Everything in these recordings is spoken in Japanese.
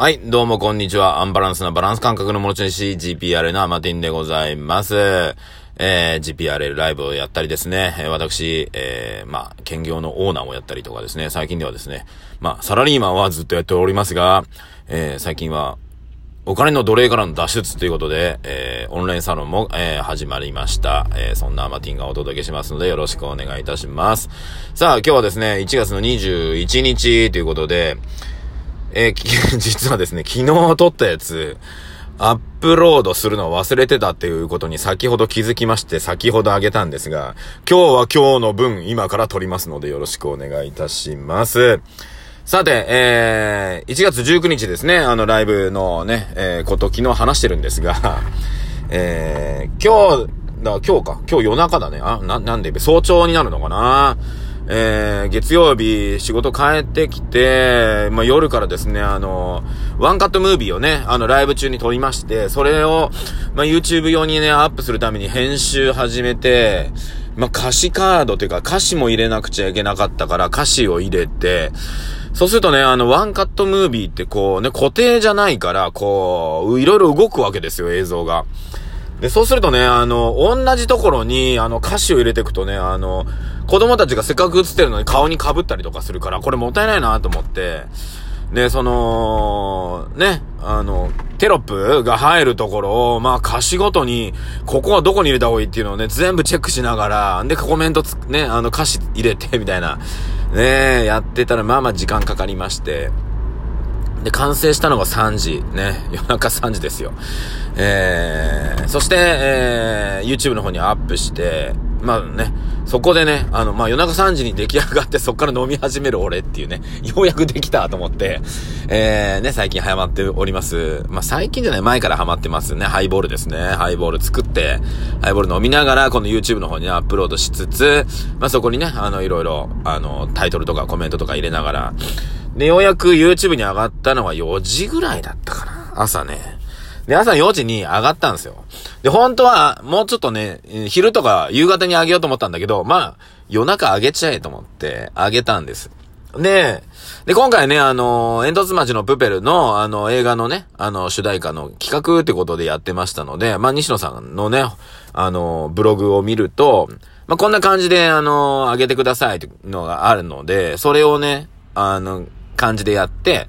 はい、どうもこんにちは。アンバランスなバランス感覚の持ち主、GPR のアマティンでございます。えー、GPRL ライブをやったりですね、えー、私、えー、まあ、兼業のオーナーをやったりとかですね、最近ではですね、まあ、サラリーマンはずっとやっておりますが、えー、最近は、お金の奴隷からの脱出ということで、えー、オンラインサロンも、えー、始まりました。えー、そんなアマティンがお届けしますので、よろしくお願いいたします。さあ、今日はですね、1月の21日ということで、えー、実はですね、昨日撮ったやつ、アップロードするのを忘れてたっていうことに先ほど気づきまして、先ほどあげたんですが、今日は今日の分、今から撮りますのでよろしくお願いいたします。さて、えー、1月19日ですね、あのライブのね、えー、こと昨日話してるんですが、えー、今日、だ今日か、今日夜中だね。あ、な、なんで、早朝になるのかなえー、月曜日仕事帰ってきて、まあ、夜からですね、あの、ワンカットムービーをね、あの、ライブ中に撮りまして、それを、まあ、YouTube 用にね、アップするために編集始めて、まあ、歌詞カードというか歌詞も入れなくちゃいけなかったから歌詞を入れて、そうするとね、あの、ワンカットムービーってこうね、固定じゃないから、こう、いろいろ動くわけですよ、映像が。で、そうするとね、あの、同じところに、あの、歌詞を入れていくとね、あの、子供たちがせっかく映ってるのに顔に被ったりとかするから、これもったいないなと思って、で、その、ね、あの、テロップが入るところを、まあ歌詞ごとに、ここはどこに入れた方がいいっていうのをね、全部チェックしながら、で、コメントつ、ね、あの歌詞入れて、みたいな、ね、やってたら、まあまあ時間かかりまして、で、完成したのが3時、ね、夜中3時ですよ。えー、そして、えー、YouTube の方にアップして、まあね、そこでね、あの、まあ夜中3時に出来上がってそっから飲み始める俺っていうね、ようやくできたと思って、えー、ね、最近ハマっております。まあ最近じゃない、前からハマってますね。ハイボールですね。ハイボール作って、ハイボール飲みながら、この YouTube の方にアップロードしつつ、まあそこにね、あの、いろいろ、あの、タイトルとかコメントとか入れながら、で、ようやく YouTube に上がったのは4時ぐらいだったかな。朝ね。で、朝4時に上がったんですよ。で、本当は、もうちょっとね、昼とか夕方に上げようと思ったんだけど、まあ、夜中上げちゃえと思って、上げたんです。で、で、今回ね、あの、煙突町のプペルの、あの、映画のね、あの、主題歌の企画ってことでやってましたので、まあ、西野さんのね、あの、ブログを見ると、まあ、こんな感じで、あの、上げてくださいっていうのがあるので、それをね、あの、感じでやって、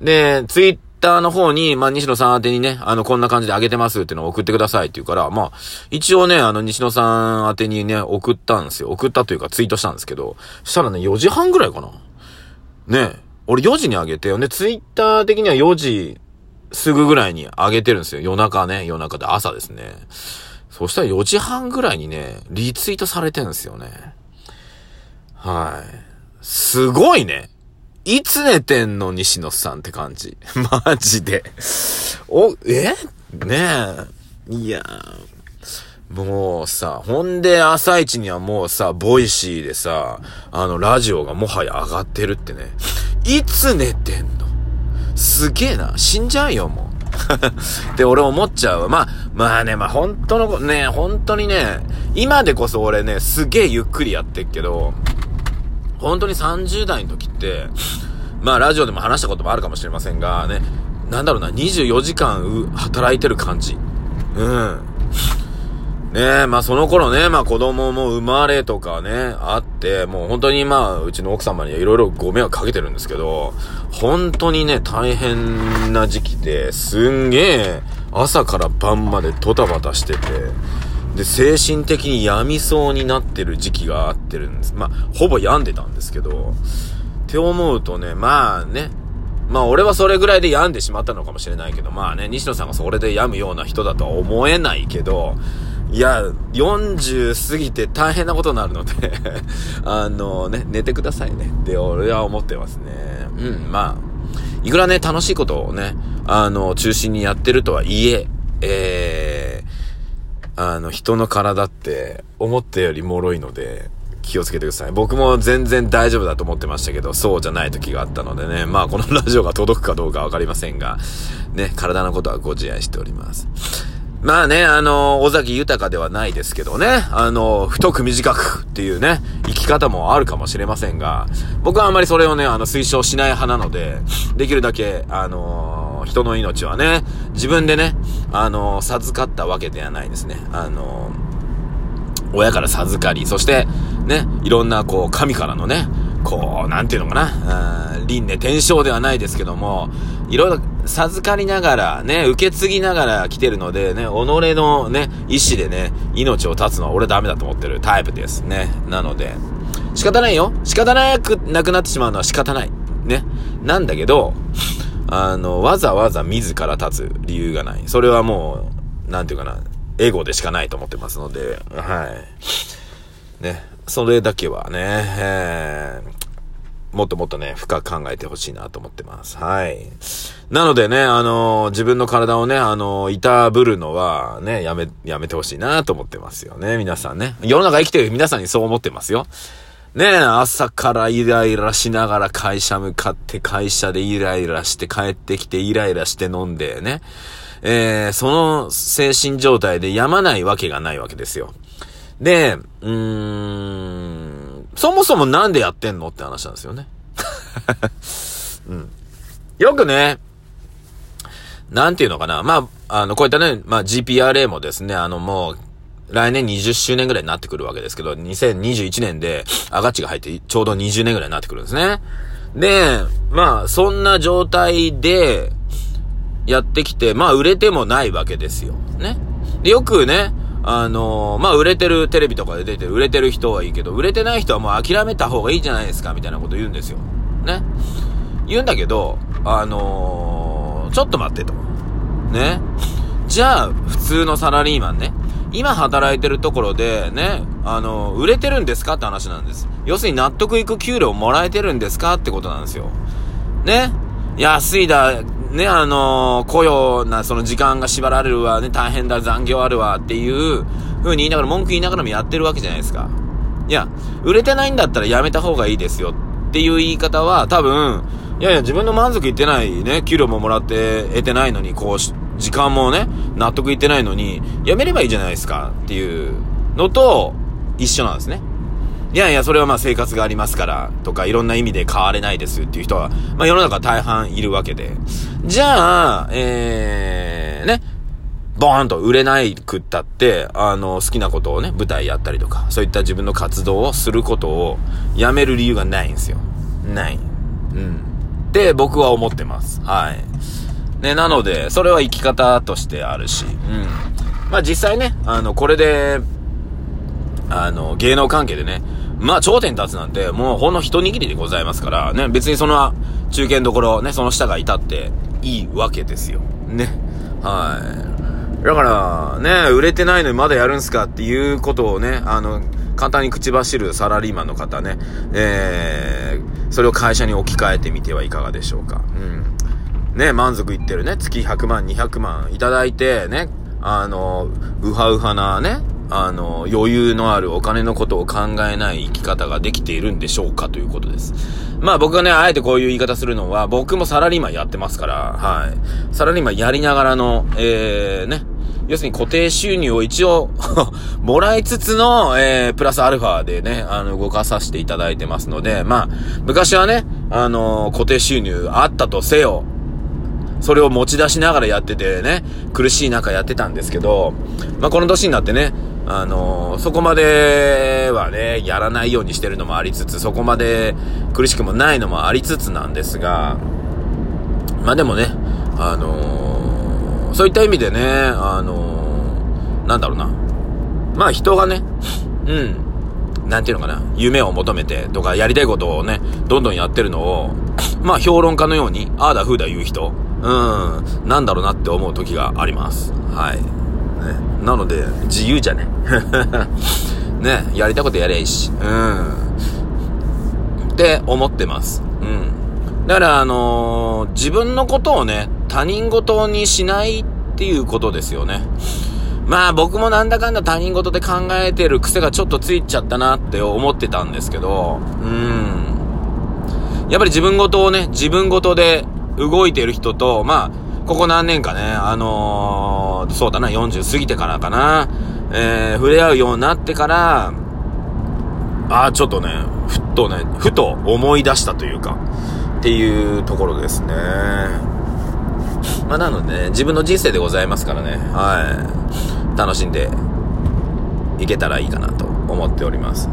で、ツイッターの方に、まあ、西野さん宛てにね、あの、こんな感じであげてますっていうのを送ってくださいって言うから、まあ、一応ね、あの、西野さん宛てにね、送ったんですよ。送ったというかツイートしたんですけど、そしたらね、4時半ぐらいかな。ね俺4時にあげて、で、ツイッター的には4時すぐぐらいにあげてるんですよ。夜中ね、夜中で朝ですね。そしたら4時半ぐらいにね、リツイートされてるんですよね。はい。すごいね。いつ寝てんの西野さんって感じ。マジで。お、え？ねえ。いやもうさ、ほんで朝一にはもうさ、ボイシーでさ、あの、ラジオがもはや上がってるってね。いつ寝てんの？すげえな。死んじゃうよ、もう。って俺思っちゃうわ。まあ、まあね、まあ本当の、ね、本当にね、今でこそ俺ね、すげえゆっくりやってっけど、本当に30代の時って、まあラジオでも話したこともあるかもしれませんが、ね、なんだろうな、24時間働いてる感じ。うん。ねえ、まあその頃ね、まあ子供も生まれとかね、あって、もう本当にまあうちの奥様にはいろいろご迷惑かけてるんですけど、本当にね、大変な時期で、すんげえ朝から晩までドタバタしてて、で、精神的に病みそうになってる時期があってるんです。まあ、ほぼ病んでたんですけど、って思うとね、まあね、まあ俺はそれぐらいで病んでしまったのかもしれないけど、まあね、西野さんがそれで病むような人だとは思えないけど、いや、40過ぎて大変なことになるので あのね、寝てくださいねって俺は思ってますね。うん、まあ、いくらね、楽しいことをね、あの、中心にやってるとはいえ、えー、あの、人の体って思ったより脆いので、気をつけてください。僕も全然大丈夫だと思ってましたけど、そうじゃない時があったのでね、まあこのラジオが届くかどうかわかりませんが、ね、体のことはご自愛しております。まあね、あの、尾崎豊ではないですけどね、あの、太く短くっていうね、生き方もあるかもしれませんが、僕はあんまりそれをね、あの、推奨しない派なので、できるだけ、あの、人の命はね、自分でね、あの、授かったわけではないですね。あの、親から授かり、そして、ね、いろんな、こう、神からのね、こう、なんていうのかな、輪廻転生ではないですけども、いろいろ授かりながら、ね、受け継ぎながら来てるので、ね、己のね、意志でね、命を絶つのは俺ダメだと思ってるタイプですね。なので、仕方ないよ。仕方なくなくなってしまうのは仕方ない。ね。なんだけど、あの、わざわざ自ら立つ理由がない。それはもう、なんていうかな、エゴでしかないと思ってますので、はい。ね。それだけはね、えー、もっともっとね、深く考えてほしいなと思ってます。はい。なのでね、あのー、自分の体をね、あのー、いたぶるのは、ね、やめ、やめてほしいなと思ってますよね。皆さんね。世の中生きてる皆さんにそう思ってますよ。ねえ朝からイライラしながら会社向かって会社でイライラして帰ってきてイライラして飲んでね。えー、その精神状態でやまないわけがないわけですよ。で、うーん、そもそもなんでやってんのって話なんですよね。うん。よくね、なんていうのかな。まあ、あの、こういったね、まあ GPRA もですね、あのもう、来年20周年ぐらいになってくるわけですけど、2021年でアガッチが入ってちょうど20年ぐらいになってくるんですね。で、まあ、そんな状態で、やってきて、まあ、売れてもないわけですよ。ね。で、よくね、あのー、まあ、売れてるテレビとかで出てる、売れてる人はいいけど、売れてない人はもう諦めた方がいいじゃないですか、みたいなこと言うんですよ。ね。言うんだけど、あのー、ちょっと待ってと。ね。じゃあ、普通のサラリーマンね。今働いてるところで、ね、あの、売れてるんですかって話なんです。要するに納得いく給料もらえてるんですかってことなんですよ。ね。安いだ、ね、あのー、雇用な、その時間が縛られるわ、ね、大変だ、残業あるわ、っていう風に言いながら、文句言いながらもやってるわけじゃないですか。いや、売れてないんだったらやめた方がいいですよっていう言い方は、多分、いやいや、自分の満足いってないね、給料ももらって得てないのに、こうし、時間もね、納得いってないのに、やめればいいじゃないですかっていうのと、一緒なんですね。いやいや、それはまあ生活がありますから、とかいろんな意味で変われないですっていう人は、まあ世の中大半いるわけで。じゃあ、えー、ね、ボーンと売れないくったって、あの、好きなことをね、舞台やったりとか、そういった自分の活動をすることをやめる理由がないんですよ。ない。うん。って僕は思ってます。はい。ね、なので、それは生き方としてあるし、うん。まあ実際ね、あの、これで、あの、芸能関係でね、まあ、頂点立つなんて、もうほんの一握りでございますから、ね、別にその、中堅どころ、ね、その下がいたっていいわけですよ。ね。はい。だから、ね、売れてないのにまだやるんすかっていうことをね、あの、簡単に口走るサラリーマンの方ね、えー、それを会社に置き換えてみてはいかがでしょうか。うん。ね、満足いってるね、月100万、200万いただいて、ね、あの、ウハウハなね、あの、余裕のあるお金のことを考えない生き方ができているんでしょうかということです。まあ僕がね、あえてこういう言い方するのは、僕もサラリーマンやってますから、はい。サラリーマンやりながらの、えー、ね、要するに固定収入を一応 もらいつつの、えー、プラスアルファでね、あの、動かさせていただいてますので、まあ、昔はね、あのー、固定収入あったとせよ、それを持ち出しながらやっててね、苦しい中やってたんですけど、まあ、この年になってね、あのー、そこまではね、やらないようにしてるのもありつつ、そこまで苦しくもないのもありつつなんですが、まあでもね、あのー、そういった意味でね、あのー、なんだろうな。まあ人がね、うん、なんていうのかな、夢を求めてとかやりたいことをね、どんどんやってるのを、まあ評論家のように、ああだふうだ言う人、うん、なんだろうなって思う時があります。はい。ね。なので、自由じゃね。ね、やりたいことやりゃいいし。うん。って思ってます。うん。だから、あのー、自分のことをね、他人事にしないっていうことですよね。まあ僕もなんだかんだ他人事で考えてる癖がちょっとついちゃったなって思ってたんですけど、うん。やっぱり自分事をね、自分事で動いてる人と、まあ、ここ何年かね、あのー、そうだな、40過ぎてからかな、えー、触れ合うようになってから、ああ、ちょっとね、ふっとね、ふと思い出したというか、っていうところですね。まあ、なのでね、自分の人生でございますからね、はい。楽しんでいけたらいいかなと思っております。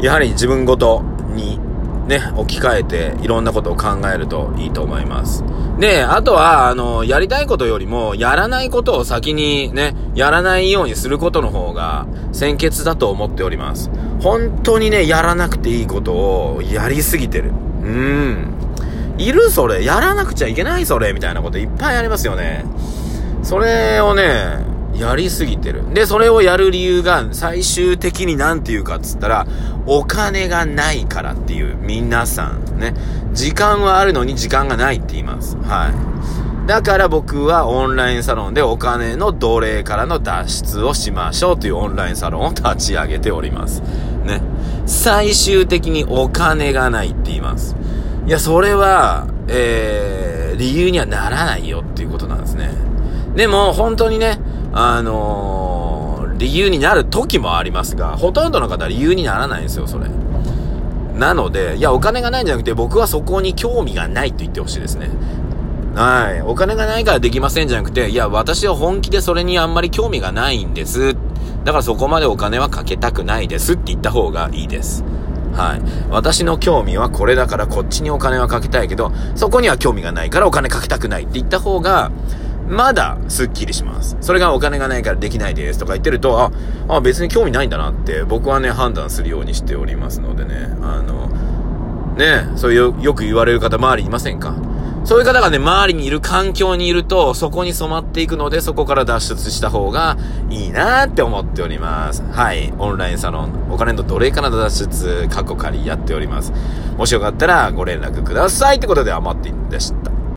やはり自分ごとにね、置き換えていろんなことを考えるといいと思います。で、あとは、あの、やりたいことよりも、やらないことを先にね、やらないようにすることの方が先決だと思っております。本当にね、やらなくていいことをやりすぎてる。うーん。いるそれ。やらなくちゃいけないそれ。みたいなこといっぱいありますよね。それをね、やりすぎてる。で、それをやる理由が最終的に何て言うかっつったら、お金がないからっていう、皆さんね。時間はあるのに時間がないって言います。はい。だから僕はオンラインサロンでお金の奴隷からの脱出をしましょうというオンラインサロンを立ち上げております。ね。最終的にお金がないって言います。いや、それは、えー、理由にはならないよっていうことなんですね。でも、本当にね、あのー、理由になる時もありますが、ほとんどの方は理由にならないんですよ、それ。なので、いや、お金がないんじゃなくて、僕はそこに興味がないと言ってほしいですね。はい。お金がないからできませんじゃなくて、いや、私は本気でそれにあんまり興味がないんです。だからそこまでお金はかけたくないですって言った方がいいです。はい。私の興味はこれだからこっちにお金はかけたいけど、そこには興味がないからお金かけたくないって言った方が、まだ、スッキリします。それがお金がないからできないですとか言ってると、あ、あ、別に興味ないんだなって、僕はね、判断するようにしておりますのでね、あの、ね、そういうよく言われる方周りいませんか？そういう方がね、周りにいる環境にいると、そこに染まっていくので、そこから脱出した方がいいなって思っております。はい。オンラインサロン、お金の奴隷から脱出、過去仮やっております。もしよかったらご連絡くださいってことで、余っていでした。